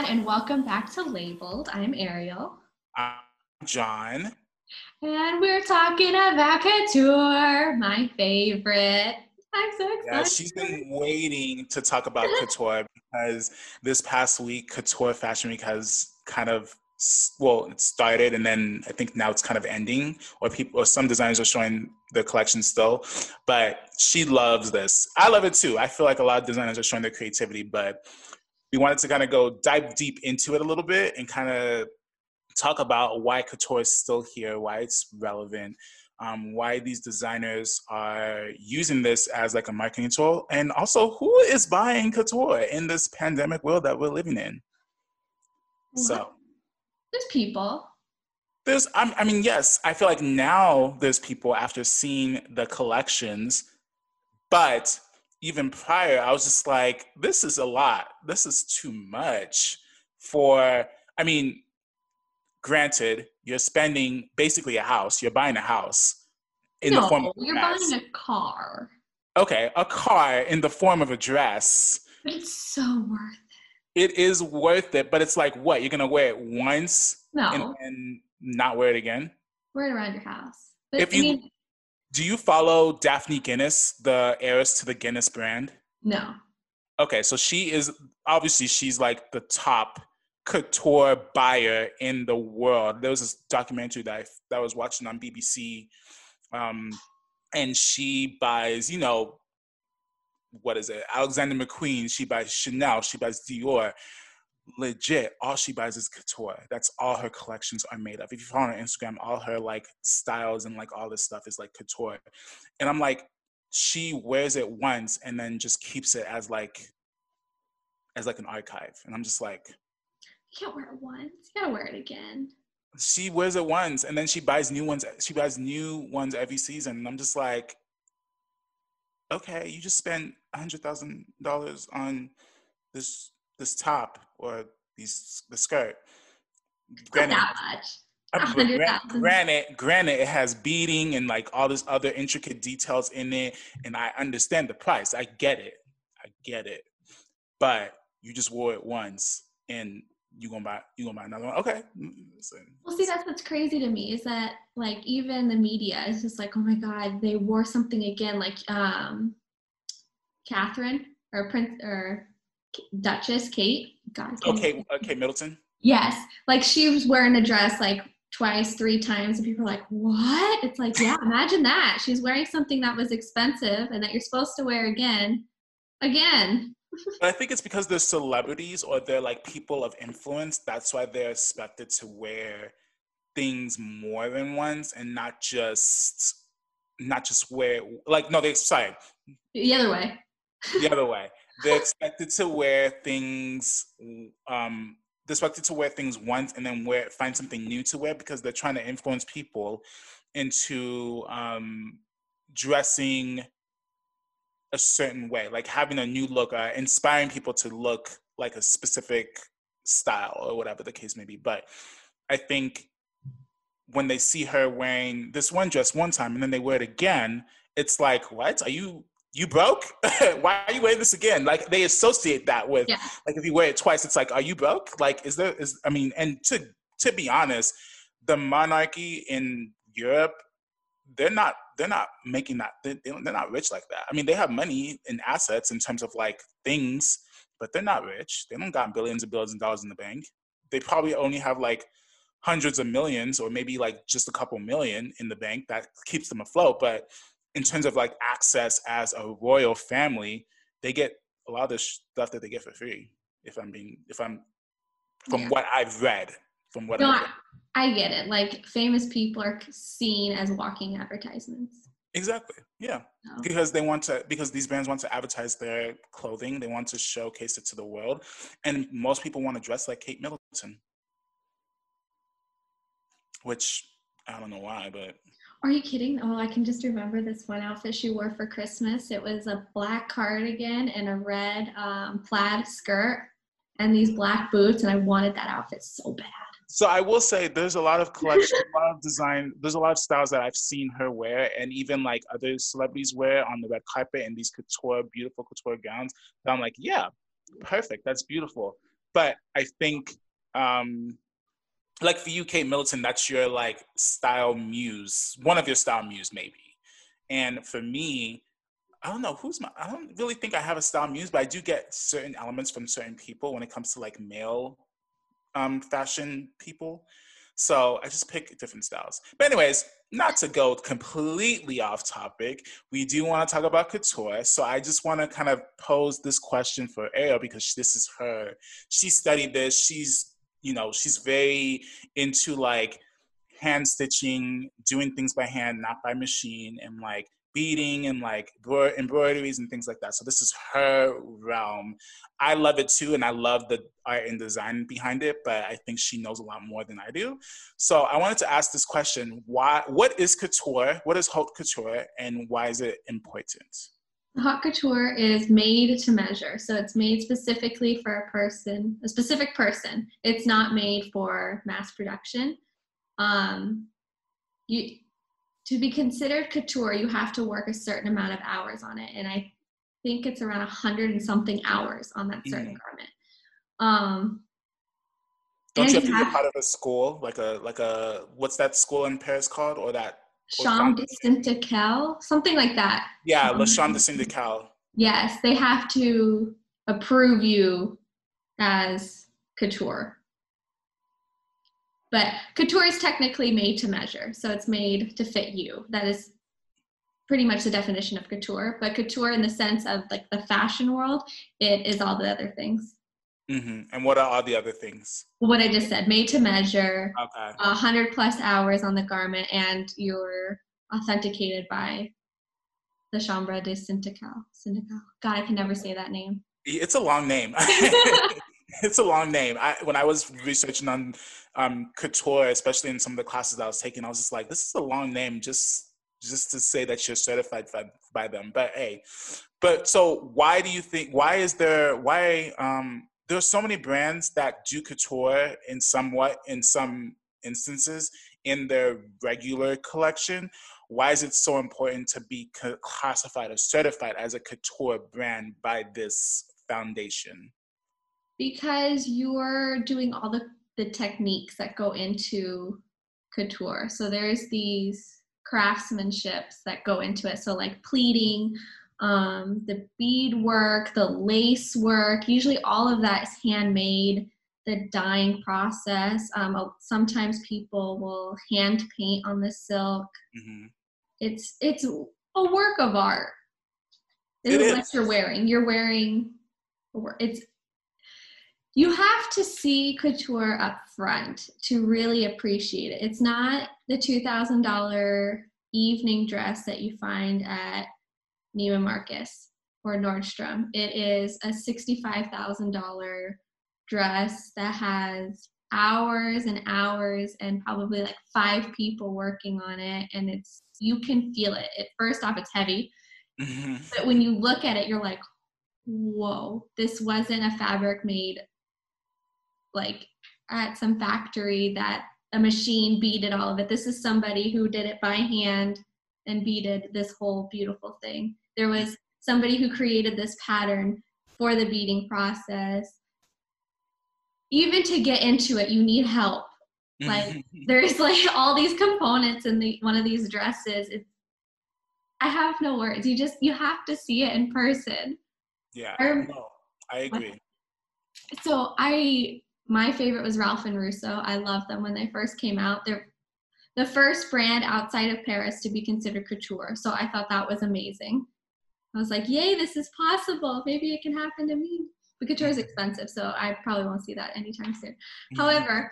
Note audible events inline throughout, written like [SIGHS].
Everyone, and welcome back to Labeled. I'm Ariel. I'm John. And we're talking about couture, my favorite. I'm so excited. Yeah, she's been waiting to talk about [LAUGHS] couture because this past week, Couture Fashion Week has kind of well, it started and then I think now it's kind of ending, or people or some designers are showing their collection still. But she loves this. I love it too. I feel like a lot of designers are showing their creativity, but we wanted to kind of go dive deep into it a little bit and kind of talk about why couture is still here, why it's relevant, um, why these designers are using this as like a marketing tool, and also who is buying couture in this pandemic world that we're living in. So there's people. There's, I mean, yes, I feel like now there's people after seeing the collections, but even prior, I was just like, this is a lot. This is too much for, I mean, granted, you're spending basically a house, you're buying a house in no, the form of you're dress. buying a car. Okay, a car in the form of a dress. But it's so worth it. it is worth it, but it's like what? You're gonna wear it once no. and, and not wear it again? Wear it around your house. But, if you mean, do you follow Daphne Guinness, the heiress to the Guinness brand? No. Okay, so she is obviously she's like the top couture buyer in the world. There was this documentary that I, that I was watching on BBC, um, and she buys, you know, what is it? Alexander McQueen. She buys Chanel. She buys Dior. Legit, all she buys is couture. That's all her collections are made of. If you follow her on Instagram, all her like styles and like all this stuff is like couture. And I'm like, she wears it once and then just keeps it as like as like an archive. And I'm just like, you can't wear it once. You gotta wear it again. She wears it once and then she buys new ones. She buys new ones every season. And I'm just like, okay, you just spent a hundred thousand dollars on this this top or these the skirt. Granted, Not much. granted, granted, it has beading and like all this other intricate details in it, and I understand the price. I get it. I get it. But you just wore it once, and you gonna buy you gonna buy another one okay Listen. well see that's what's crazy to me is that like even the media is just like oh my god they wore something again like um catherine or prince or duchess kate? God okay kate middleton? Yes. Like she was wearing a dress like twice three times and people are like what? It's like yeah [LAUGHS] imagine that. She's wearing something that was expensive and that you're supposed to wear again. Again. [LAUGHS] But I think it's because they're celebrities or they're like people of influence. That's why they're expected to wear things more than once and not just not just wear like no they sorry. The other way. The other way they're expected to wear things um they're expected to wear things once and then wear find something new to wear because they're trying to influence people into um dressing a certain way, like having a new look, uh, inspiring people to look like a specific style or whatever the case may be. But I think when they see her wearing this one dress one time and then they wear it again, it's like, what? Are you you broke? [LAUGHS] Why are you wearing this again? Like they associate that with yeah. like if you wear it twice, it's like, are you broke? Like, is there is I mean, and to to be honest, the monarchy in Europe they're not they're not making that they, they're not rich like that i mean they have money and assets in terms of like things but they're not rich they don't got billions and billions of dollars in the bank they probably only have like hundreds of millions or maybe like just a couple million in the bank that keeps them afloat but in terms of like access as a royal family they get a lot of the stuff that they get for free if i'm being if i'm from yeah. what i've read from what no, I get it. Like famous people are seen as walking advertisements. Exactly. Yeah. No. Because they want to because these brands want to advertise their clothing, they want to showcase it to the world, and most people want to dress like Kate Middleton. Which I don't know why, but are you kidding? Oh, I can just remember this one outfit she wore for Christmas. It was a black cardigan and a red um, plaid skirt and these black boots, and I wanted that outfit so bad. So I will say there's a lot of collection, a lot of design, there's a lot of styles that I've seen her wear and even like other celebrities wear on the red carpet in these couture, beautiful couture gowns. That I'm like, yeah, perfect. That's beautiful. but I think um, like for you, Kate Middleton, that's your like style muse, one of your style muse maybe. And for me, I don't know who's my. I don't really think I have a style muse, but I do get certain elements from certain people when it comes to like male um, fashion people. So I just pick different styles. But anyways, not to go completely off topic, we do want to talk about couture. So I just want to kind of pose this question for Ariel because this is her. She studied this. She's, you know, she's very into like hand stitching, doing things by hand, not by machine, and like beading and like embroideries and things like that. So this is her realm. I love it too, and I love the art and design behind it. But I think she knows a lot more than I do. So I wanted to ask this question: Why? What is couture? What is haute couture, and why is it important? Haute couture is made to measure, so it's made specifically for a person, a specific person. It's not made for mass production. Um, you to be considered couture, you have to work a certain amount of hours on it. And I think it's around a hundred and something hours on that certain mm. garment. Um, Don't you have to be part of a school, like a like a what's that school in Paris called, or that Chambre de something like that. Yeah, La Chambre de Syndical. Yes, they have to approve you as couture. But couture is technically made to measure, so it's made to fit you. That is pretty much the definition of couture. But couture, in the sense of like the fashion world, it is all the other things. Mm-hmm. And what are all the other things? What I just said, made to measure, okay. a hundred plus hours on the garment, and you're authenticated by the Chambre de Syndical. Syndical. God, I can never say that name. It's a long name. [LAUGHS] [LAUGHS] it's a long name. I, when I was researching on um, couture, especially in some of the classes I was taking, I was just like, this is a long name just just to say that you're certified by, by them. But hey, but so why do you think? Why is there? Why um, there's so many brands that do couture in somewhat in some instances in their regular collection. Why is it so important to be classified or certified as a couture brand by this foundation? Because you're doing all the the techniques that go into couture. So there's these craftsmanships that go into it. So like pleating, um, the bead work, the lace work, usually all of that is handmade. The dyeing process. Um, sometimes people will hand paint on the silk. Mm-hmm. It's it's a work of art. It, it is what you're wearing. You're wearing. It's you have to see couture up front to really appreciate it. It's not the $2,000 evening dress that you find at Neiman Marcus or Nordstrom. It is a $65,000 dress that has hours and hours and probably like five people working on it and it's you can feel it. it first off it's heavy. Mm-hmm. But when you look at it you're like whoa, this wasn't a fabric made like at some factory that a machine beaded all of it. This is somebody who did it by hand and beaded this whole beautiful thing. There was somebody who created this pattern for the beading process. Even to get into it, you need help. Mm-hmm. Like there's like [LAUGHS] all these components in the one of these dresses. It's I have no words. You just you have to see it in person. Yeah, I, no, I agree. So I my favorite was Ralph and Russo. I loved them when they first came out. They're the first brand outside of Paris to be considered couture. So I thought that was amazing. I was like, yay, this is possible. Maybe it can happen to me. But couture is expensive, so I probably won't see that anytime soon. Mm-hmm. However,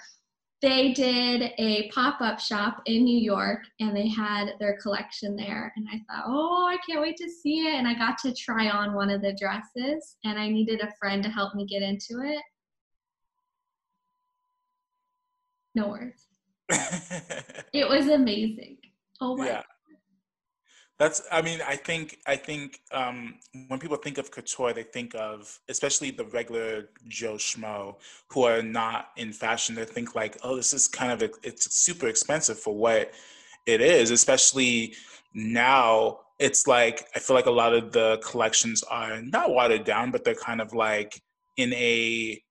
they did a pop-up shop in New York and they had their collection there and I thought, "Oh, I can't wait to see it." And I got to try on one of the dresses and I needed a friend to help me get into it no words. It was amazing. Oh my. Yeah. That's. I mean, I think. I think um, when people think of couture, they think of, especially the regular Joe schmo who are not in fashion. They think like, oh, this is kind of. A, it's super expensive for what it is. Especially now, it's like I feel like a lot of the collections are not watered down, but they're kind of like in a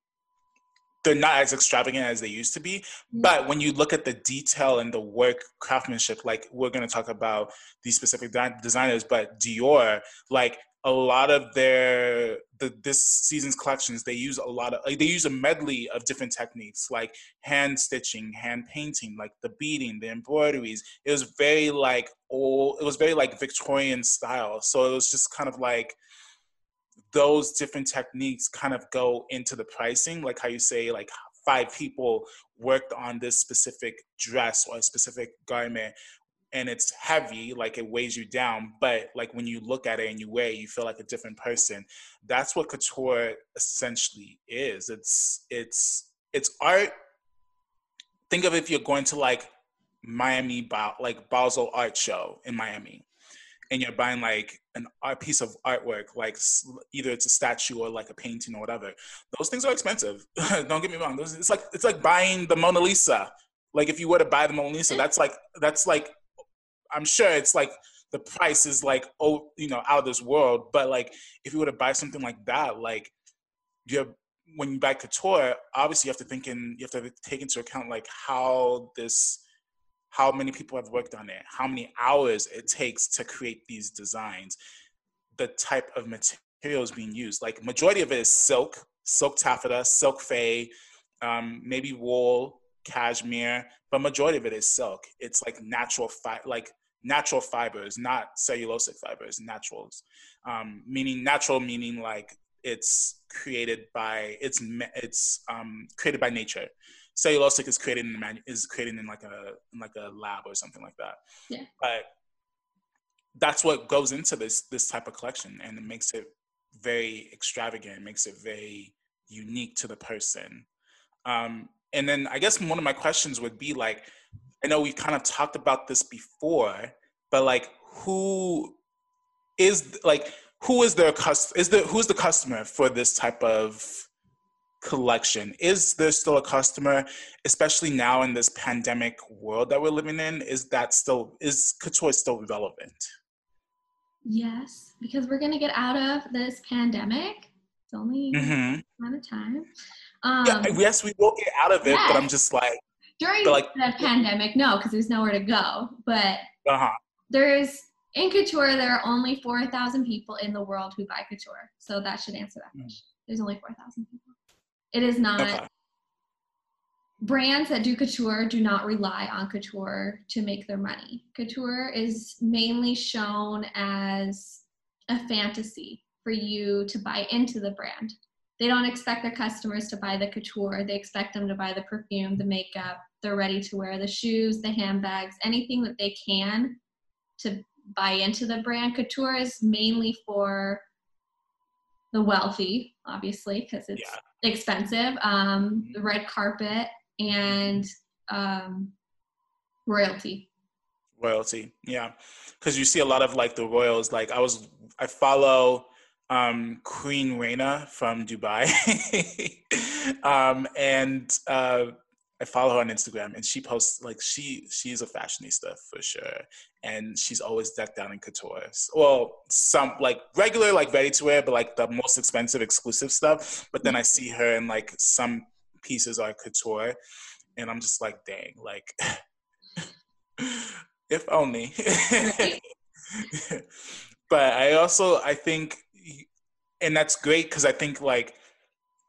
they're not as extravagant as they used to be. Mm-hmm. But when you look at the detail and the work craftsmanship, like we're going to talk about these specific di- designers, but Dior, like a lot of their the this season's collections they use a lot of like, they use a medley of different techniques like hand stitching hand painting like the beading the embroideries it was very like old it was very like victorian style so it was just kind of like those different techniques kind of go into the pricing like how you say like five people worked on this specific dress or a specific garment and it's heavy like it weighs you down but like when you look at it and you it you feel like a different person. That's what couture essentially is. It's it's it's art. Think of if you're going to like miami like basel art show in miami and you're buying like an piece of artwork like either it's a statue or like a painting or whatever those things are expensive [LAUGHS] don't get me wrong those, it's like it's like buying the mona lisa like if you were to buy the Mona Lisa, that's like that's like I'm sure it's like the price is like oh you know out of this world. But like if you were to buy something like that, like you're when you buy couture, obviously you have to think in you have to take into account like how this how many people have worked on it, how many hours it takes to create these designs, the type of materials being used. Like majority of it is silk, silk taffeta, silk faille, um, maybe wool, cashmere, but majority of it is silk. It's like natural fi- like natural fibers, not cellulosic fibers, naturals. Um, meaning natural meaning like it's created by it's it's um, created by nature. Cellulosic is created in man, is created in like a in like a lab or something like that. Yeah. But that's what goes into this this type of collection, and it makes it very extravagant. Makes it very unique to the person. Um, and then I guess one of my questions would be like, I know we kind of talked about this before, but like, who is like who is their cust is the who's the customer for this type of collection? Is there still a customer, especially now in this pandemic world that we're living in? Is that still is couture still relevant? Yes, because we're gonna get out of this pandemic. It's only mm-hmm. amount of time. Um, yeah, yes, we will get out of it, yes. but I'm just like during like, the pandemic, no, because there's nowhere to go. But uh-huh. there's in couture, there are only four thousand people in the world who buy couture, so that should answer that mm. question. There's only four thousand people. It is not. Okay. Brands that do couture do not rely on couture to make their money. Couture is mainly shown as a fantasy for you to buy into the brand they don't expect their customers to buy the couture. They expect them to buy the perfume, the makeup, the ready to wear, the shoes, the handbags, anything that they can to buy into the brand. Couture is mainly for the wealthy, obviously, because it's yeah. expensive. Um, the red carpet and um, royalty. Royalty, yeah, because you see a lot of like the royals. Like I was, I follow um, Queen Rania from Dubai. [LAUGHS] um, and uh, I follow her on Instagram and she posts like she she's a fashionista for sure. And she's always decked out in couture. Well, some like regular, like ready to wear, but like the most expensive exclusive stuff. But then I see her in like some pieces are couture. And I'm just like, dang, like [LAUGHS] if only. [LAUGHS] [LAUGHS] but I also I think and that's great because I think like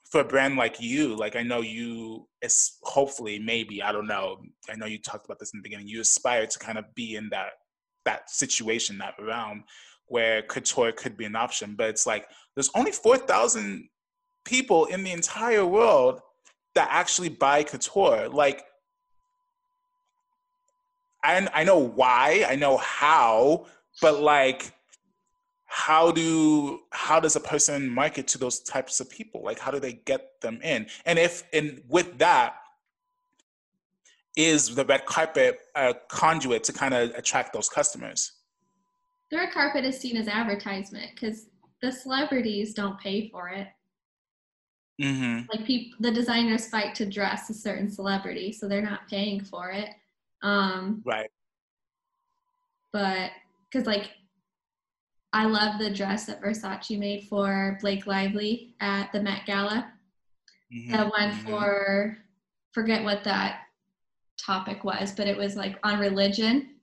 for a brand like you, like I know you is hopefully maybe I don't know. I know you talked about this in the beginning. You aspire to kind of be in that that situation, that realm where couture could be an option. But it's like there's only four thousand people in the entire world that actually buy couture. Like I I know why, I know how, but like how do how does a person market to those types of people? Like how do they get them in? And if and with that is the red carpet a conduit to kind of attract those customers? The red carpet is seen as advertisement because the celebrities don't pay for it. Mm-hmm. like people the designers fight to dress a certain celebrity so they're not paying for it um right. but because like I love the dress that Versace made for Blake Lively at the Met Gala. mm-hmm. that went mm-hmm. for forget what that topic was, but it was like on religion.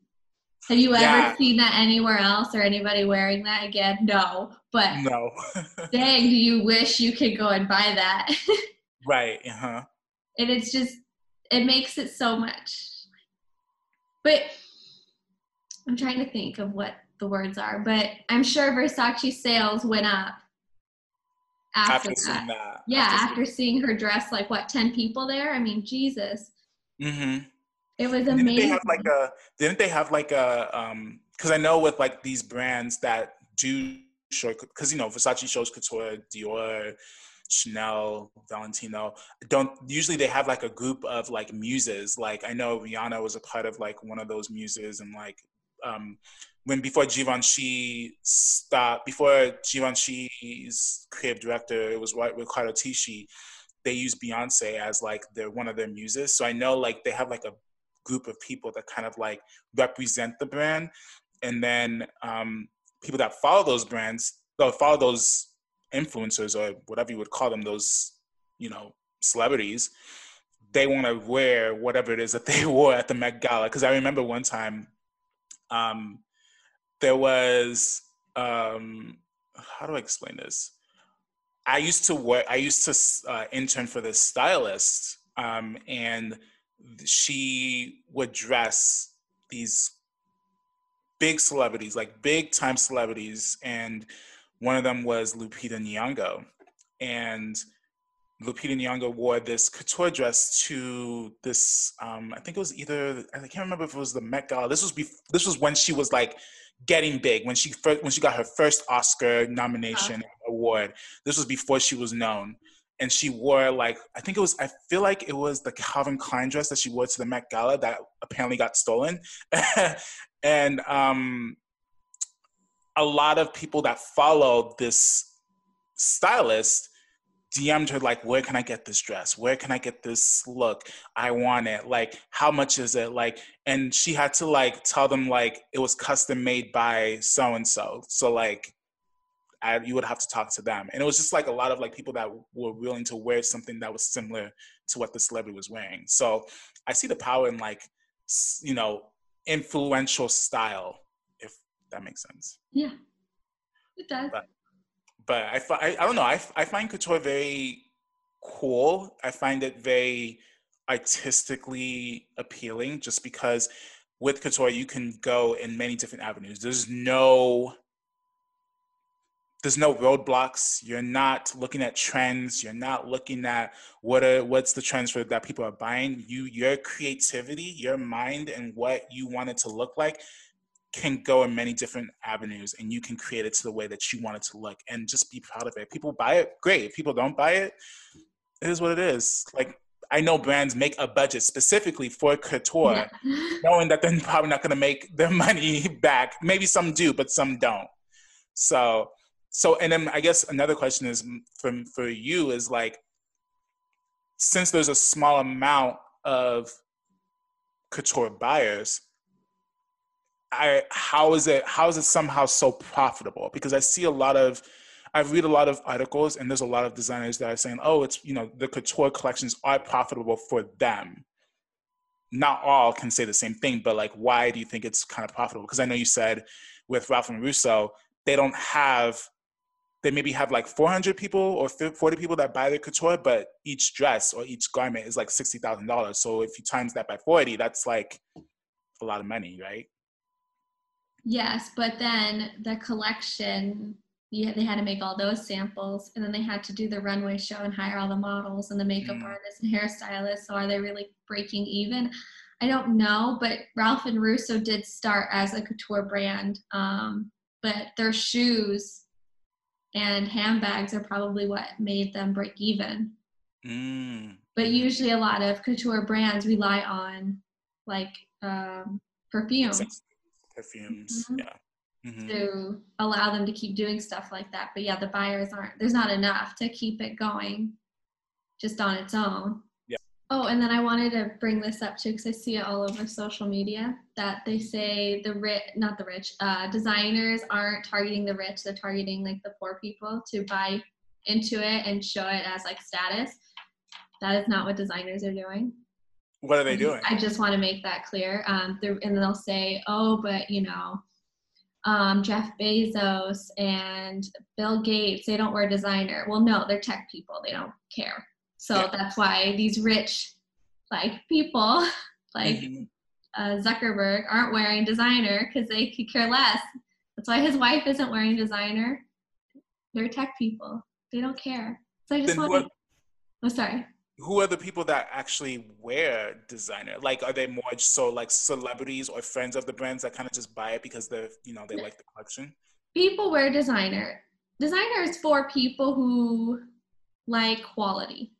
Have you ever yeah. seen that anywhere else or anybody wearing that again? No, but no. [LAUGHS] dang, do you wish you could go and buy that? [LAUGHS] right. Uh huh. And it's just it makes it so much. But I'm trying to think of what the words are, but I'm sure Versace sales went up after, after that. that. Yeah, after, after seeing her dress like what, 10 people there? I mean, Jesus. Mm-hmm. It was amazing. Didn't they have like a didn't they have like a um because I know with like these brands that do show because you know Versace shows couture, Dior, Chanel, Valentino. Don't usually they have like a group of like muses. Like I know Rihanna was a part of like one of those muses, and like um when before Givenchy stopped, before Givenchy's creative director, it was Riccardo Tisci. They used Beyonce as like their one of their muses. So I know like they have like a group of people that kind of like represent the brand, and then um, people that follow those brands, or follow those influencers or whatever you would call them, those you know celebrities. They want to wear whatever it is that they [LAUGHS] wore at the Met Gala. Because I remember one time, um, there was um, how do I explain this? I used to work. I used to uh, intern for this stylist, um, and she would dress these big celebrities, like big time celebrities, and one of them was Lupita Nyong'o, and Lupita Nyong'o wore this couture dress to this. Um, I think it was either I can't remember if it was the Met Gala. This was bef- this was when she was like getting big when she first when she got her first Oscar nomination uh-huh. award. This was before she was known, and she wore like I think it was I feel like it was the Calvin Klein dress that she wore to the Met Gala that apparently got stolen, [LAUGHS] and um, a lot of people that followed this stylist DM'd her like, where can I get this dress? Where can I get this look? I want it. Like, how much is it? Like, and she had to like tell them like it was custom made by so and so. So like, I, you would have to talk to them. And it was just like a lot of like people that were willing to wear something that was similar to what the celebrity was wearing. So I see the power in like, you know, influential style, if that makes sense. Yeah, it does. But, but I, I, I don't know. I, I find couture very cool. I find it very artistically appealing just because with couture you can go in many different avenues. There's no there's no roadblocks. You're not looking at trends. You're not looking at what are what's the trends for that people are buying. You your creativity, your mind, and what you want it to look like can go in many different avenues and you can create it to the way that you want it to look and just be proud of it. People buy it, great. If people don't buy it, it is what it is. Like I know brands make a budget specifically for couture, yeah. [LAUGHS] knowing that they're probably not gonna make their [LAUGHS] money back. Maybe some do, but some don't. So so and then I guess another question is from for you is like since there's a small amount of couture buyers, I how is it how is it somehow so profitable? Because I see a lot of I read a lot of articles and there's a lot of designers that are saying, oh, it's you know, the couture collections are profitable for them. Not all can say the same thing, but like why do you think it's kind of profitable? Because I know you said with Ralph and Russo, they don't have they maybe have like 400 people or 40 people that buy their couture, but each dress or each garment is like $60,000. So if you times that by 40, that's like a lot of money, right? Yes, but then the collection, yeah, they had to make all those samples, and then they had to do the runway show and hire all the models and the makeup mm. artists and hairstylists. So are they really breaking even? I don't know, but Ralph and Russo did start as a couture brand, um, but their shoes and handbags are probably what made them break even. Mm. But usually, a lot of couture brands rely on like um, perfume perfumes mm-hmm. yeah mm-hmm. to allow them to keep doing stuff like that but yeah the buyers aren't there's not enough to keep it going just on its own yeah oh and then i wanted to bring this up too because i see it all over social media that they say the rich not the rich uh, designers aren't targeting the rich they're targeting like the poor people to buy into it and show it as like status That is not what designers are doing. What are they doing? I just want to make that clear. Um, and they'll say, "Oh, but you know, um, Jeff Bezos and Bill Gates, they don't wear designer." Well, no, they're tech people. They don't care. So yeah. that's why these rich, like people, [LAUGHS] like mm-hmm. uh, Zuckerberg, aren't wearing designer because they could care less. That's why his wife isn't wearing designer. They're tech people. They don't care. So I just want. to. Oh, sorry who are the people that actually wear designer? Like, are they more so like celebrities or friends of the brands that kind of just buy it because they're, you know, they like the collection? People wear designer. Designer is for people who like quality.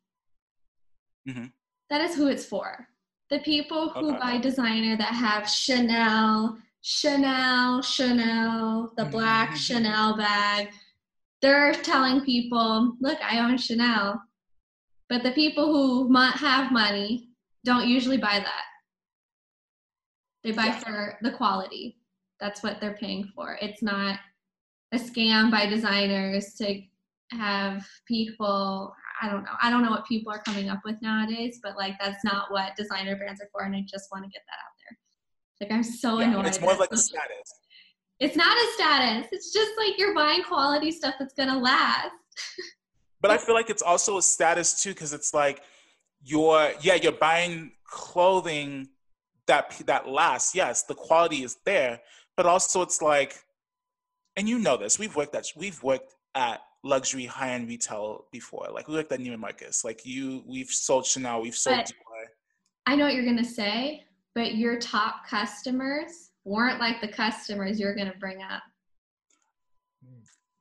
Mm-hmm. That is who it's for. The people who okay. buy designer that have Chanel, Chanel, Chanel, the black mm-hmm. Chanel bag, they're telling people, look, I own Chanel but the people who have money don't usually buy that. They buy yeah. for the quality. That's what they're paying for. It's not a scam by designers to have people I don't know. I don't know what people are coming up with nowadays, but like that's not what designer brands are for, and I just want to get that out there. Like I'm so yeah, annoyed. It's more like a status. It's not a status. It's just like you're buying quality stuff that's gonna last. [LAUGHS] but I feel like it's also a status too, because it's like you're yeah you're buying clothing that that lasts. Yes, the quality is there, but also it's like, and you know this. We've worked at we've worked at luxury high end retail before. Like we worked at Neiman Marcus. Like you, we've sold Chanel. We've sold. But I know what you're gonna say, but your top customers weren't like the customers you're gonna bring up.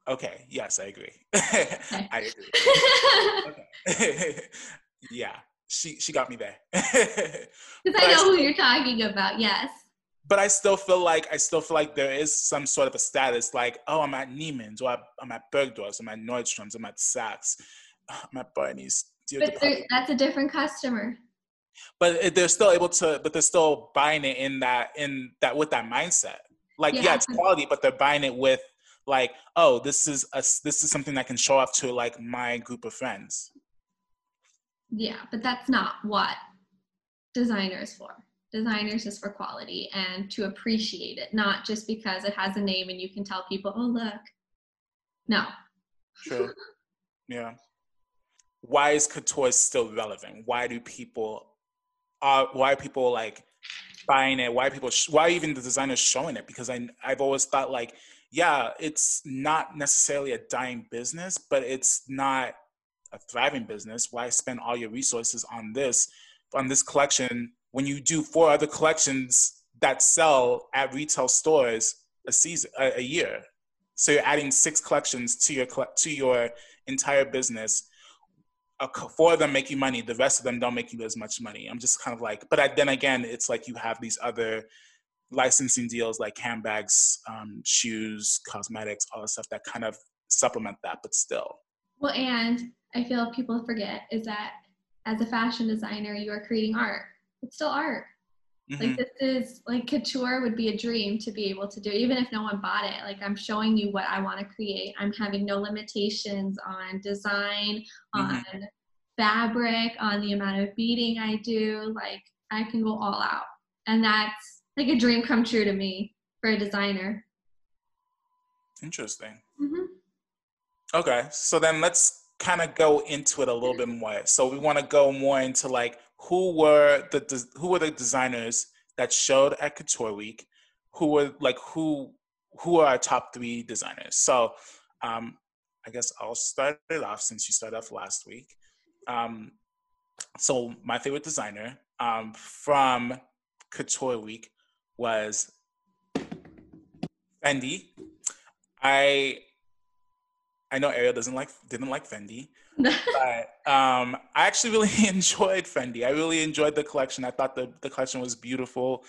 Okay. Yes, I agree. [LAUGHS] I agree. [LAUGHS] okay. [LAUGHS] yeah, she she got me there. Because I know I still, who you're talking about. Yes. But I still feel like I still feel like there is some sort of a status, like oh, I'm at Neiman's, or I'm at Bergdorf's, I'm at Nordstrom's, I'm at Saks, [SIGHS] I'm at Barney's. But that's a different customer. But eh, they're still able to, but they're still buying it in that in that with that mindset. Like yeah, yeah it's quality, but they're buying it with like oh this is a this is something that can show off to like my group of friends. Yeah but that's not what designers for. Designers is for quality and to appreciate it not just because it has a name and you can tell people oh look. No. True. [LAUGHS] yeah. Why is couture still relevant? Why do people uh why are people like buying it? Why people sh- why even the designers showing it? Because i i've always thought like yeah, it's not necessarily a dying business, but it's not a thriving business. Why spend all your resources on this, on this collection, when you do four other collections that sell at retail stores a season, a, a year? So you're adding six collections to your to your entire business. four of them make you money. The rest of them don't make you as much money. I'm just kind of like, but then again, it's like you have these other licensing deals like handbags, um, shoes, cosmetics, all the stuff that kind of supplement that, but still. Well, and I feel people forget is that as a fashion designer, you are creating art. It's still art. Mm-hmm. Like this is like couture would be a dream to be able to do, even if no one bought it. Like I'm showing you what I want to create. I'm having no limitations on design, mm-hmm. on fabric, on the amount of beading I do. Like I can go all out. And that's like a dream come true to me for a designer. Interesting. Mm-hmm. Okay, so then let's kind of go into it a little bit more. So we want to go more into like who were the who were the designers that showed at Couture Week? Who were like who who are our top three designers? So um, I guess I'll start it off since you started off last week. Um, so my favorite designer um, from Couture Week was Fendi. I I know Ariel doesn't like didn't like Fendi, [LAUGHS] but um, I actually really [LAUGHS] enjoyed Fendi. I really enjoyed the collection. I thought the, the collection was beautiful.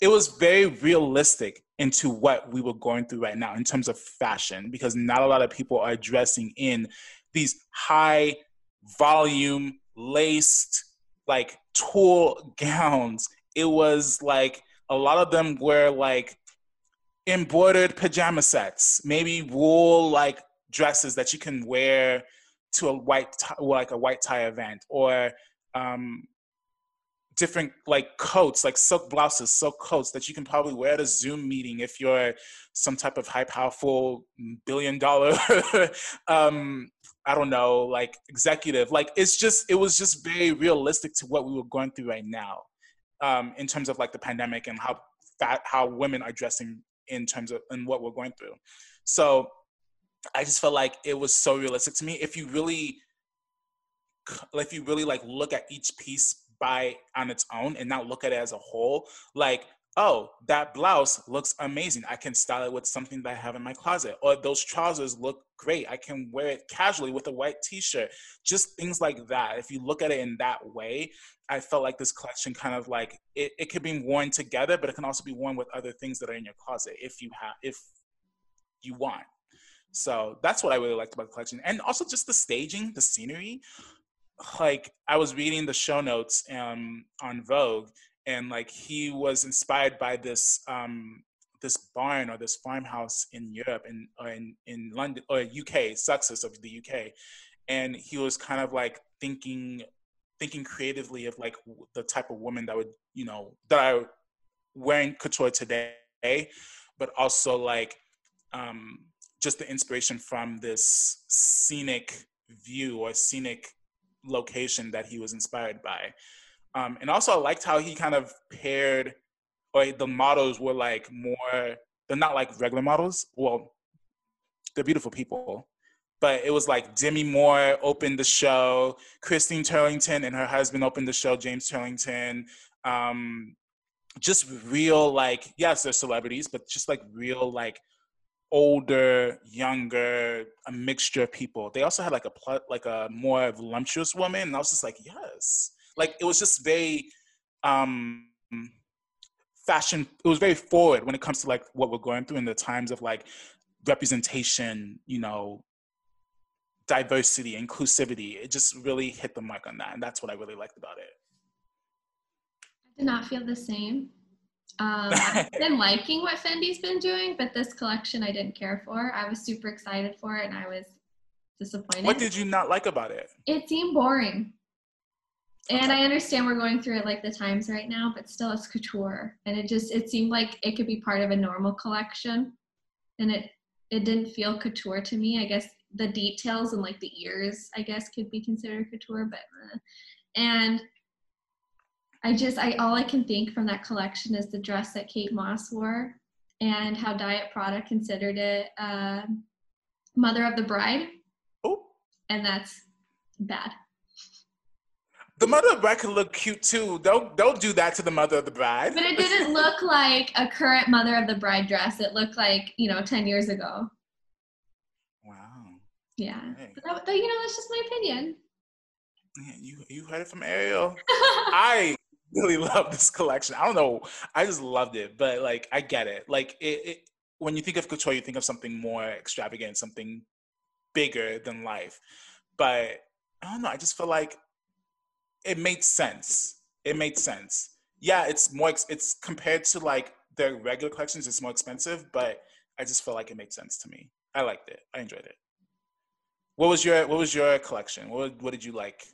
It was very realistic into what we were going through right now in terms of fashion, because not a lot of people are dressing in these high volume laced like tulle gowns. It was like a lot of them were like embroidered pajama sets, maybe wool like dresses that you can wear to a white tie, like a white tie event or um, different like coats, like silk blouses, silk coats that you can probably wear at a Zoom meeting if you're some type of high powerful billion dollar [LAUGHS] um I don't know, like executive. Like it's just it was just very realistic to what we were going through right now. Um, in terms of like the pandemic and how fat how women are dressing in terms of and what we're going through. So I just felt like it was so realistic to me. If you really if you really like look at each piece by on its own and not look at it as a whole, like, oh, that blouse looks amazing. I can style it with something that I have in my closet. Or those trousers look great. I can wear it casually with a white t-shirt. Just things like that. If you look at it in that way, I felt like this collection kind of like it, it could be worn together, but it can also be worn with other things that are in your closet if you have if you want. So that's what I really liked about the collection. And also just the staging, the scenery like I was reading the show notes um, on Vogue, and like he was inspired by this um, this barn or this farmhouse in Europe in or in in London or UK, Sussex of the UK, and he was kind of like thinking thinking creatively of like the type of woman that would you know that are wearing couture today, but also like um, just the inspiration from this scenic view or scenic location that he was inspired by. Um, and also, I liked how he kind of paired, or the models were like more, they're not like regular models. Well, they're beautiful people, but it was like Demi Moore opened the show, Christine Turlington and her husband opened the show, James Turlington. Um, just real, like, yes, they're celebrities, but just like real, like, older, younger, a mixture of people. They also had like a like a more voluptuous woman, and I was just like, yes, like it was just very um fashion. It was very forward when it comes to like what we're going through in the times of like representation, you know, diversity, inclusivity. It just really hit the mark on that, and that's what I really liked about it. I did not feel the same. Um, I've been [LAUGHS] liking what Fendi's been doing, but this collection I didn't care for. I was super excited for it and I was disappointed. What did you not like about it? It seemed boring. And. I understand we're going through it like the times right now, but still it's couture. And it just it seemed like it could be part of a normal collection. And it it didn't feel couture to me. I guess the details and like the ears, I guess, could be considered couture, but uh, and I just, I all I can think from that collection is the dress that Kate Moss wore and how Diet Prada considered it uh, Mother of the Bride. Oh. And that's bad. The mother of the bride can look cute too. Don't don't do that to the mother of the bride. But it didn't look like a current mother of the bride dress. It looked like you know ten years ago. Wow. Yeah, but that, you know that's just my opinion. Yeah, you you heard it from Ariel. [LAUGHS] I really love this collection. I don't know. I just loved it, but like I get it. Like it, it when you think of couture, you think of something more extravagant, something bigger than life. But I don't know. I just feel like it made sense. It made sense. Yeah, it's more. It's compared to like the regular collections. It's more expensive, but I just feel like it made sense to me. I liked it. I enjoyed it. What was your What was your collection? What What did you like?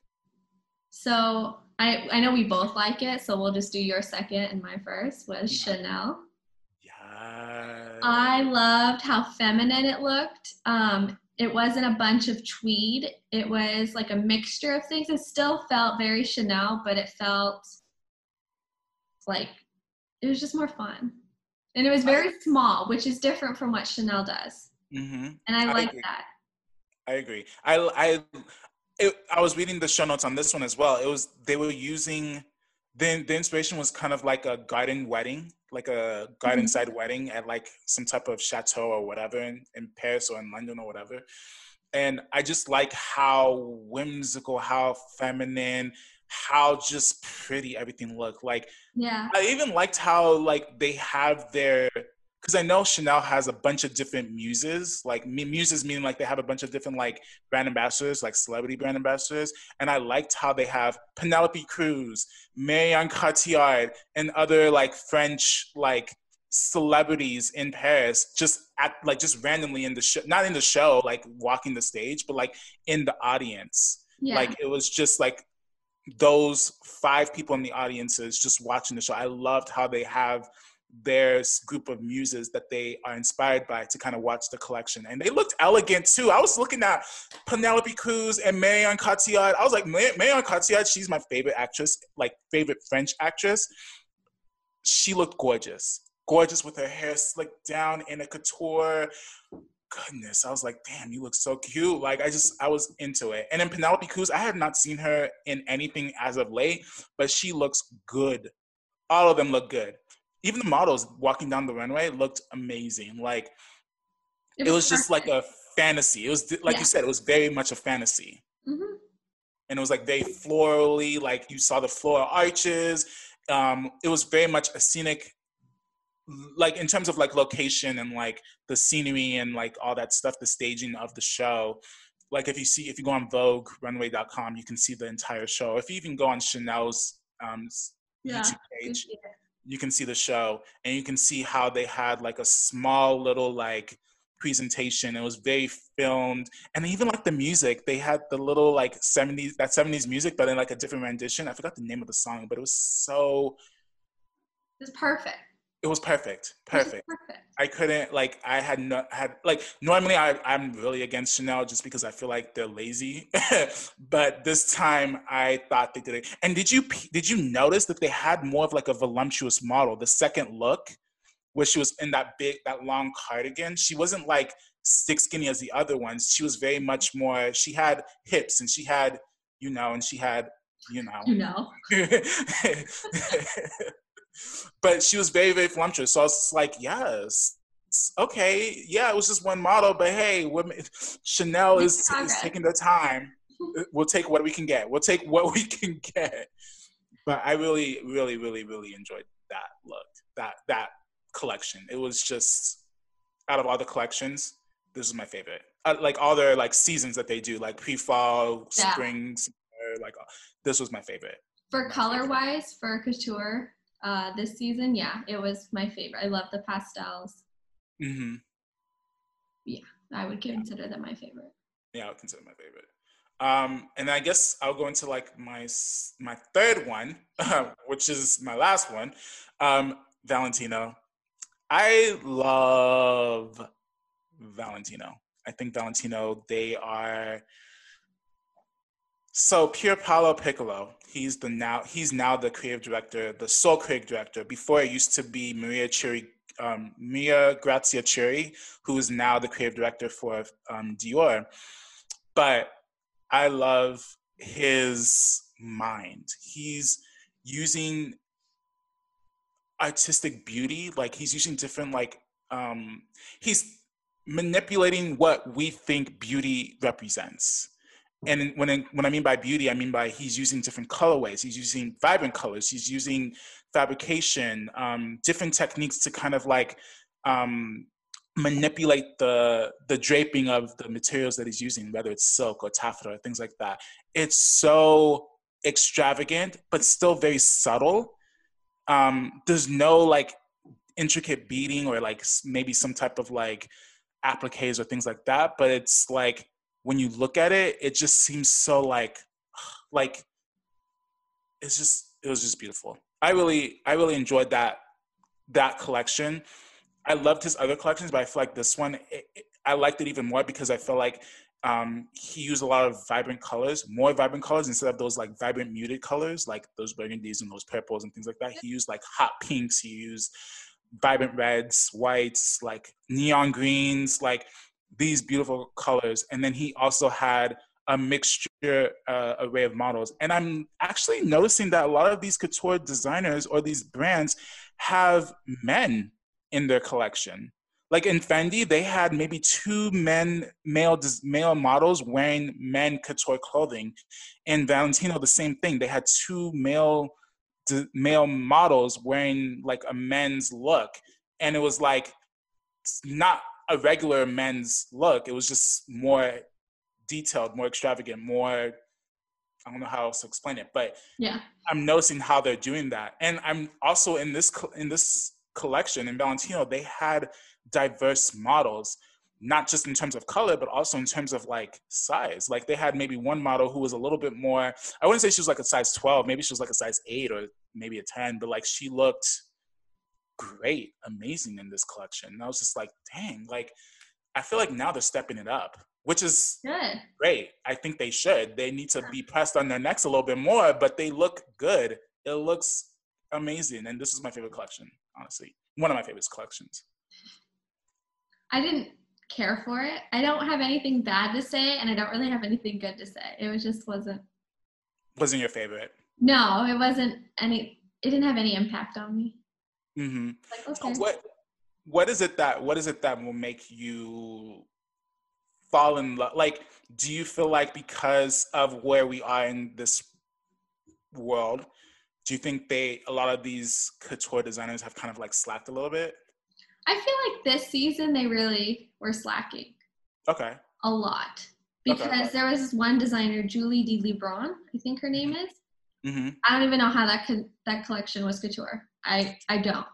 So I I know we both like it, so we'll just do your second and my first was yeah. Chanel. Yeah. I loved how feminine it looked. Um, it wasn't a bunch of tweed. It was like a mixture of things. It still felt very Chanel, but it felt like it was just more fun. And it was very small, which is different from what Chanel does. Mm-hmm. And I, I like that. I agree. I I it, I was reading the show notes on this one as well. It was they were using the the inspiration was kind of like a garden wedding, like a garden mm-hmm. side mm-hmm. wedding at like some type of chateau or whatever in, in Paris or in London or whatever. And I just like how whimsical, how feminine, how just pretty everything looked. Like yeah. I even liked how like they have their because I know Chanel has a bunch of different muses, like muses meaning like they have a bunch of different like brand ambassadors, like celebrity brand ambassadors. And I liked how they have Penelope Cruz, Marion Cotillard, and other like French like celebrities in Paris just act like just randomly in the show, not in the show, like walking the stage, but like in the audience. Yeah. Like it was just like those five people in the audiences just watching the show. I loved how they have their group of muses that they are inspired by to kind of watch the collection. And they looked elegant too. I was looking at Penelope Cruz and Marion Cotillard. I was like, Marion Cotillard, she's my favorite actress, like favorite French actress. She looked gorgeous. Gorgeous with her hair slicked down in a couture. Goodness, I was like, damn, you look so cute. Like, I just, I was into it. And then Penelope Cruz, I had not seen her in anything as of late, but she looks good. All of them look good even the models walking down the runway looked amazing. Like it was, it was just like a fantasy. It was like yeah. you said, it was very much a fantasy. Mm-hmm. And it was like very florally, like you saw the floral arches. Um, it was very much a scenic, like in terms of like location and like the scenery and like all that stuff, the staging of the show. Like if you see, if you go on Vogue Runway.com, you can see the entire show. If you even go on Chanel's um, yeah, YouTube page, you can see the show and you can see how they had like a small little like presentation. It was very filmed and even like the music. They had the little like 70s that 70s music but in like a different rendition. I forgot the name of the song but it was so it's perfect it was perfect perfect, perfect. i couldn't like i had not had like normally I, i'm really against chanel just because i feel like they're lazy [LAUGHS] but this time i thought they did it. And did you did you notice that they had more of like a voluptuous model? The second look where she was in that big that long cardigan she wasn't like stick skinny as the other ones. She was very much more she had hips and she had you know and she had you know. You know [LAUGHS] [LAUGHS] but she was very, very voluptuous. So I was like, yes, okay, yeah, it was just one model, but hey, women, [LAUGHS] Chanel is, is taking the time. We'll take what we can get. We'll take what we [LAUGHS] can get. But I really, really, really, really enjoyed that look, that that collection. It was just out of all the collections, this is my favorite. Uh, like all their like seasons that they do, like pre-fall, yeah. springs, like this was my favorite. For color wise, for couture, uh, this season, yeah, it was my favorite. I love the pastels. Mm-hmm. Yeah, I would consider them my favorite. Yeah, I would consider my favorite. Um, and I guess I'll go into like my my third one, [LAUGHS] which is my last one, um, Valentino. I love Valentino. I think Valentino. They are so Pierpaolo Piccioli, he's the now he's now the creative director, the sole creative director. Before it used to be Maria Chiuri, um, Maria Grazia Chiuri, who is now the creative director for um, Dior. But I love his mind. He's using artistic beauty, like he's using different like um, he's manipulating what we think beauty represents and when I, when I mean by beauty, I mean by he's using different colorways. He's using vibrant colors. He's using fabrication, um, different techniques to kind of like um, manipulate the the draping of the materials that he's using, whether it's silk or taffeta or things like that. It's so extravagant, but still very subtle. Um, there's no like intricate beading or like maybe some type of like appliques or things like that, but it's like when you look at it, it just seems so like [SIGHS] like it's just it was just beautiful. I really I really enjoyed that that collection. I loved his other collections, but I feel like this one it, it, I liked it even more because I felt like um, he used a lot of vibrant colors, more vibrant colors instead of those like vibrant muted colors, like those burgundies and those purples and things like that. He used like hot pinks. He used vibrant reds, whites, like neon greens, like these beautiful colors. And then he also had a mixture uh, array of models. And I'm actually noticing that a lot of these couture designers or these brands have men in their collection. Like in Fendi, they had maybe two men, male male models wearing men couture clothing. In Valentino, the same thing. They had two male male models wearing like a men's look, and it was like not a regular men's look. It was just more detailed, more extravagant, more I don't know how else to explain it, but yeah, I'm noticing how they're doing that, and I'm also in this in this collection in Valentino, they had diverse models, not just in terms of color, but also in terms of like size. Like they had maybe one model who was a little bit more, I wouldn't say she was like a size 12, maybe she was like a size 8 or maybe a 10, but like she looked great, amazing in this collection. And I was just like, dang, like I feel like now they're stepping it up, which is Good. great. I think they should. They need to be pressed on their necks a little bit more, but they look good. It looks amazing. And this is my favorite collection, honestly. One of my favorite collections. I didn't care for it. I don't have anything bad to say, and I don't really have anything good to say. It was just wasn't. Wasn't your favorite? No, it wasn't any. It didn't have any impact on me. Mm-hmm. Like okay, what what is it that what is it that will make you fall in love? Like, do you feel like because of where we are in this world, do you think they a lot of these couture designers have kind of like slacked a little bit? I feel like this season they really were slacking Okay. a lot Okay. because there was this one designer, Julie de Libran, I think her name is. Mm-hmm. I don't even know how that could, that collection was couture. I I don't.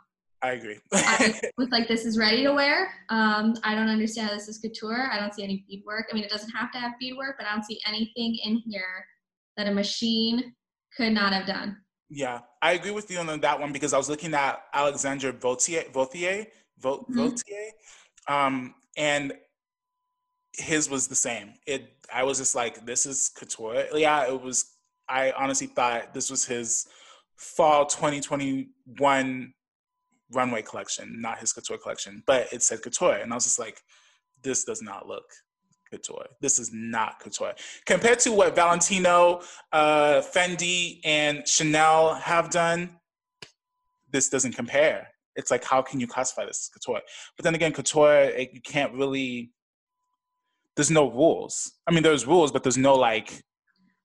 I agree. I [LAUGHS] was like, this is ready to wear. Um, I don't understand how this is couture. I don't see any beadwork. I mean, it doesn't have to have beadwork, but I don't see anything in here that a machine could not have done. Yeah, I agree with you on that one because I was looking at Alexandre Vauthier, Vauthier, Vau- Mhm. Vauthier, um, and his was the same. It, I was just like, this is couture. Yeah, it was. I honestly thought this was his fall 2021 runway collection, not his couture collection, but it said couture, and I was just like, this does not look couture. This is not couture compared to what Valentino, uh, Fendi, and Chanel have done. This doesn't compare. It's like, how can you classify this as couture? But then again, couture, it, you can't really. There's no rules. I mean, there's rules, but there's no like.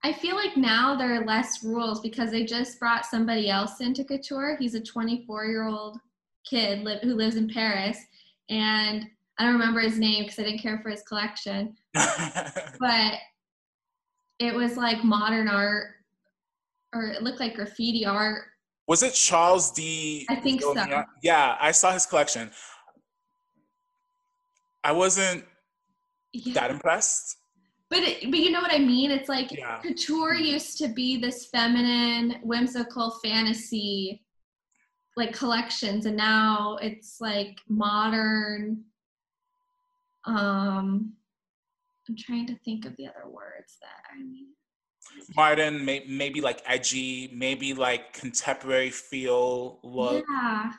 I feel like now there are less rules because they just brought somebody else into couture. He's a 24 year old kid li- who lives in Paris, and I don't remember his name because I didn't care for his collection. [LAUGHS] But it was like modern art, or it looked like graffiti art. Was it Charles D? I think so. Yeah, I saw his collection. I wasn't Yeah. that impressed. But it, but you know what I mean? It's like Yeah. couture used to be this feminine, whimsical fantasy like collections and now it's like modern um I'm trying to think of the other words that I mean. Martin, may, maybe like edgy, maybe like contemporary feel look. Yeah.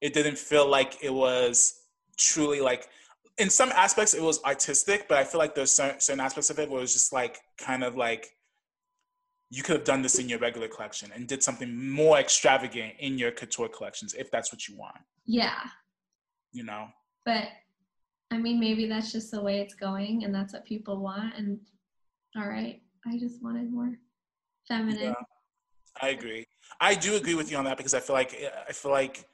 It didn't feel like it was truly like. In some aspects, it was artistic, but I feel like there's certain, certain aspects of it where it was just like kind of like you could have done this in your regular collection and did something more extravagant in your couture collections if that's what you want. Yeah. You know. But I mean maybe that's just the way it's going and that's what people want and all right. I just wanted more feminine. Yeah, I agree. I do agree with you on that because I feel like I feel like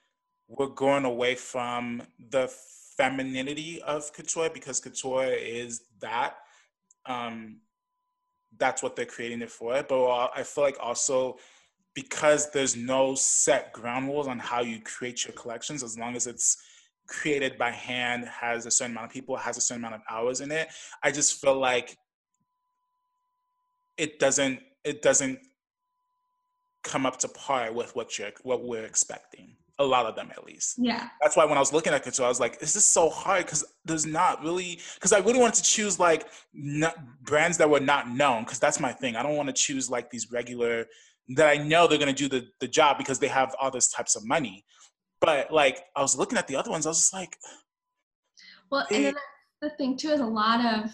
we're going away from the femininity of couture because couture is that. Um, that's what they're creating it for. But I feel like also because there's no set ground rules on how you create your collections, as long as it's created by hand, has a certain amount of people, has a certain amount of hours in it. I just feel like it doesn't it doesn't come up to par with what you're what we're expecting a lot of them at least. Yeah. that's why when i was looking at couture i was like this is so hard? Because there's not really because i really wanted to choose like not, brands that were not known because that's my thing. I don't want to choose like these regular that i know they're going to do the, the job because they have all this types of money. But like i was looking at the other ones i was just like Well, and then the thing too is a lot of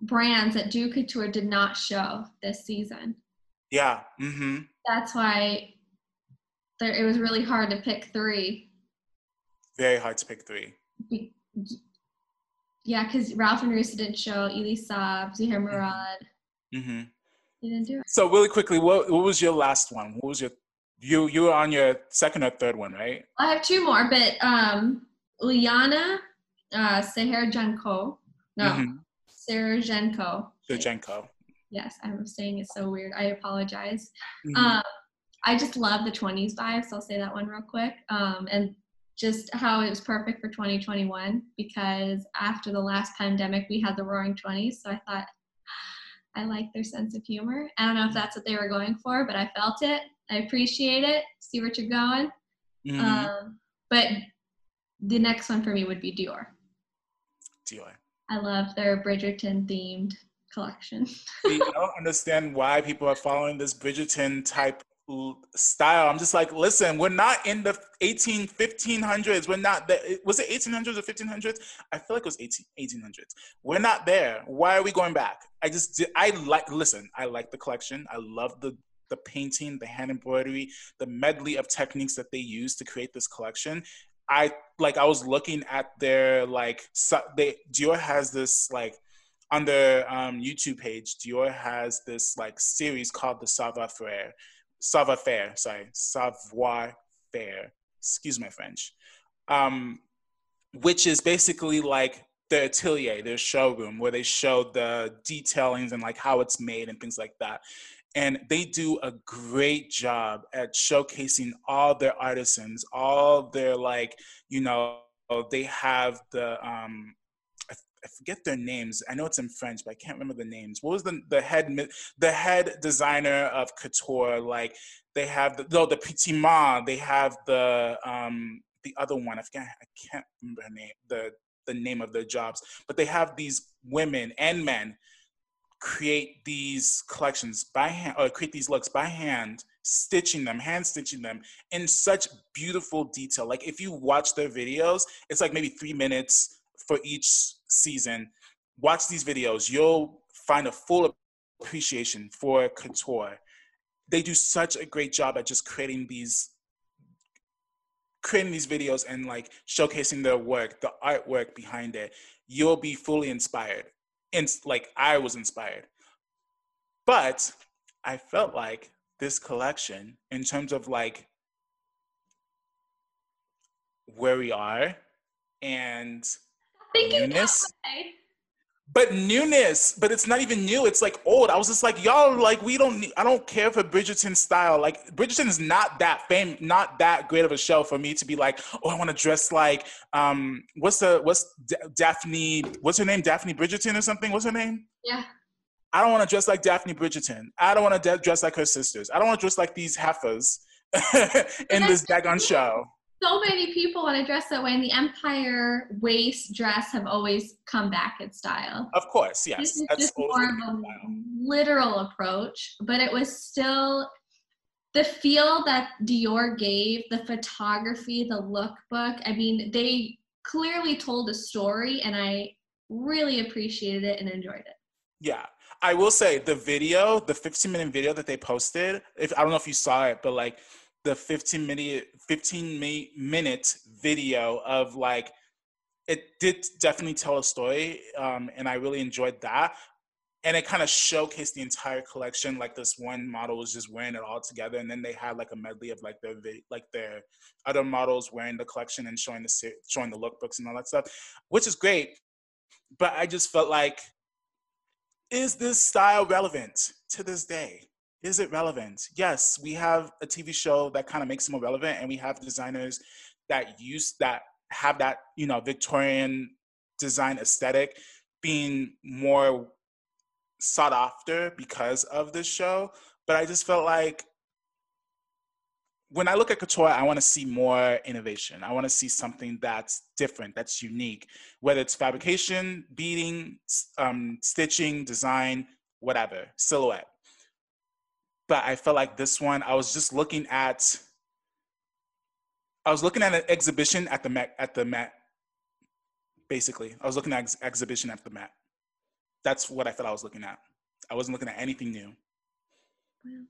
brands that do couture did not show this season. yeah mm-hmm. That's why there, it was really hard to pick three. very hard to pick three Be- Yeah, because Ralph and Russo didn't show, Elie Saab, Zuhair Murad. mm-hmm They didn't do it. So really quickly, what what was your last one? What was your you you were on your second or third one, right? I have two more, but um, Liana uh, Seherjanko. No, Mhm. Seherjanko. Shevchenko. Yes, I'm saying it so weird. I apologize. Mhm. Um, I just love the 20s vibe, so I'll say that one real quick. Um, and just how it was perfect for 2021 because after the last pandemic we had the roaring 20s so i thought i like their sense of humor. I don't know if that's what they were going for but i felt it. I appreciate it. See what you're going. Mm-hmm. um, but the next one for me would be dior. Dior. I love their bridgerton themed collection. I don't understand why people are following this bridgerton type style. I'm just like, listen, we're not in the 18, 1500s. We're not there. Was it 1800s or 1500s? I feel like it was 18, 1800s. We're not there. Why are we going back? I just, I like, listen, I like the collection. I love the, the painting, the hand embroidery, the medley of techniques that they use to create this collection. I like, I was looking at their, like, so they, Dior has this, like, on their um, YouTube page, Dior has this, like, series called the Savoir Faire savoir faire, sorry, savoir faire, excuse my French, um, which is basically like the atelier, their showroom, where they show the detailings and like how it's made and things like that. And they do a great job at showcasing all their artisans, all their like, you know, they have the um, I forget their names. I know it's in French, but I can't remember the names. What was the the head the head designer of couture? Like they have the no the Pitiment. They have the um the other one. I forget. I can't remember her name. The the name of their jobs, but they have these women and men create these collections by hand or create these looks by hand stitching them hand stitching them in such beautiful detail like if you watch their videos it's like maybe three minutes for each season, watch these videos. You'll find a full appreciation for couture. They do such a great job at just creating these creating these videos and like showcasing their work, the artwork behind it. You'll be fully inspired. And like I was inspired. But I felt like this collection, in terms of like where we are and newness. But newness, but it's not even new. It's like old. I was just like, y'all, like we don't. Need, I don't care for Bridgerton style. Like Bridgerton is not that fame, not that great of a show for me to be like, oh, I want to dress like, um, what's the what's D- Daphne? What's her name? Daphne Bridgerton or something? What's her name? Yeah. I don't want to dress like Daphne Bridgerton. I don't want to de- dress like her sisters. I don't want to dress like these heifers [LAUGHS] in this daggone show so many people want to dress that way, and the empire waist dress have always come back in style. Of course, yes. This is That's just more of a literal approach, but it was still the feel that Dior gave, the photography, the lookbook. I mean, they clearly told a story, and I really appreciated it and enjoyed it. Yeah. I will say the video, the 15 minute video that they posted, if I don't know if you saw it, but like the 15 minute 15 minute video of like it did definitely tell a story um, and i really enjoyed that. And it kind of showcased the entire collection like this one model was just wearing it all together and then they had like a medley of like their like their other models wearing the collection and showing the showing the lookbooks and all that stuff which is great. But i just felt like is this style relevant to this day is it relevant? Yes, we have a TV show that kind of makes it more relevant, and we have designers that use that have that you know Victorian design aesthetic being more sought after because of this show. But I just felt like when I look at couture, I want to see more innovation. I want to see something that's different, that's unique, whether it's fabrication, beading, um, stitching, design, whatever, silhouette but I felt like this one, I was just looking at, I was looking at an exhibition at the Met, at the Met, basically. I was looking at ex- exhibition at the Met. That's what I thought I was looking at. I wasn't looking at anything new. Well,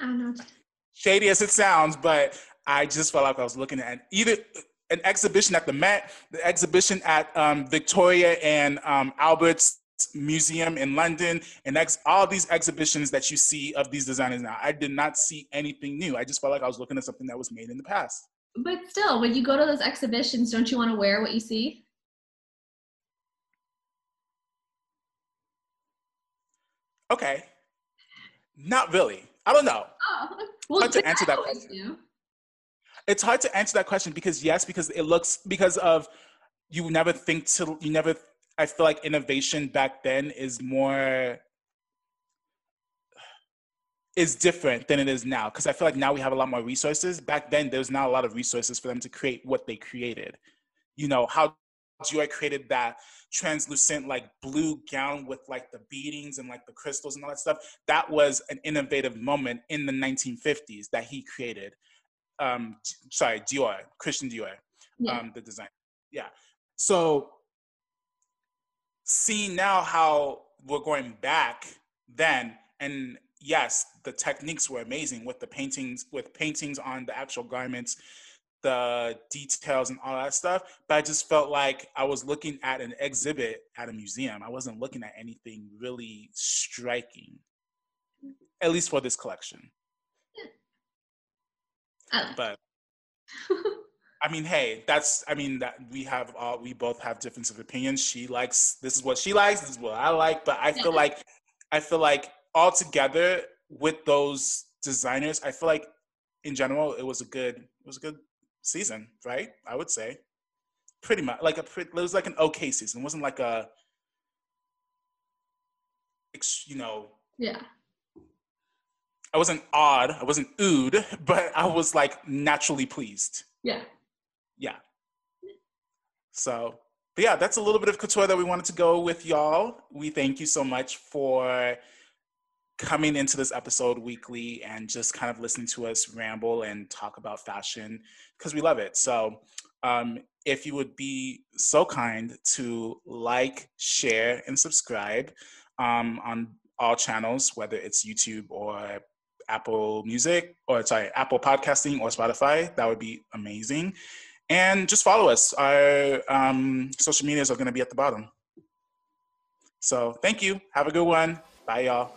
I don't know. Shady as it sounds, but I just felt like I was looking at either an exhibition at the Met, the exhibition at um, Victoria and um, Albert's Museum in London, and ex- all these exhibitions that you see of these designers now. I did not see anything new. I just felt like I was looking at something that was made in the past. But still, when you go to those exhibitions, don't you want to wear what you see? Okay. Not really. I don't know. Oh, [LAUGHS] well, to answer that question. it's hard to answer that question because yes, because it looks because of you never think to you never. I feel like innovation back then is more is different than it is now because I feel like now we have a lot more resources. Back then, there's not a lot of resources for them to create what they created. You know how Joy created that translucent like blue gown with like the beadings and like the crystals and all that stuff. That was an innovative moment in the 1950s that he created. Um, sorry, Dior, Christian Dior, yeah. um, the design. Yeah. So seeing now how we're going back then and yes, the techniques were amazing with the paintings, with paintings on the actual garments, the details and all that stuff. But I just felt like I was looking at an exhibit at a museum. I wasn't looking at anything really striking, at least for this collection. [LAUGHS] But [LAUGHS] I mean, hey, that's I mean that we have all we both have difference of opinions. She likes this is what she likes, this is what I like, but I feel mm-hmm. like I feel like all together with those designers, I feel like in general it was a good it was a good season, right? I would say pretty much like a it was like an okay season. It wasn't like a you know yeah I wasn't odd, I wasn't ooed, [LAUGHS] but I was like naturally pleased. Yeah. Yeah. So, but yeah, that's a little bit of couture that we wanted to go with y'all. We thank you so much for coming into this episode weekly and just kind of listening to us ramble and talk about fashion because we love it. So, um, if you would be so kind to like, share, and subscribe um, on all channels, whether it's YouTube or Apple Music or sorry, Apple Podcasting or Spotify, that would be amazing. And just follow us. Our um, social medias are going to be at the bottom. So thank you. Have a good one. Bye, y'all.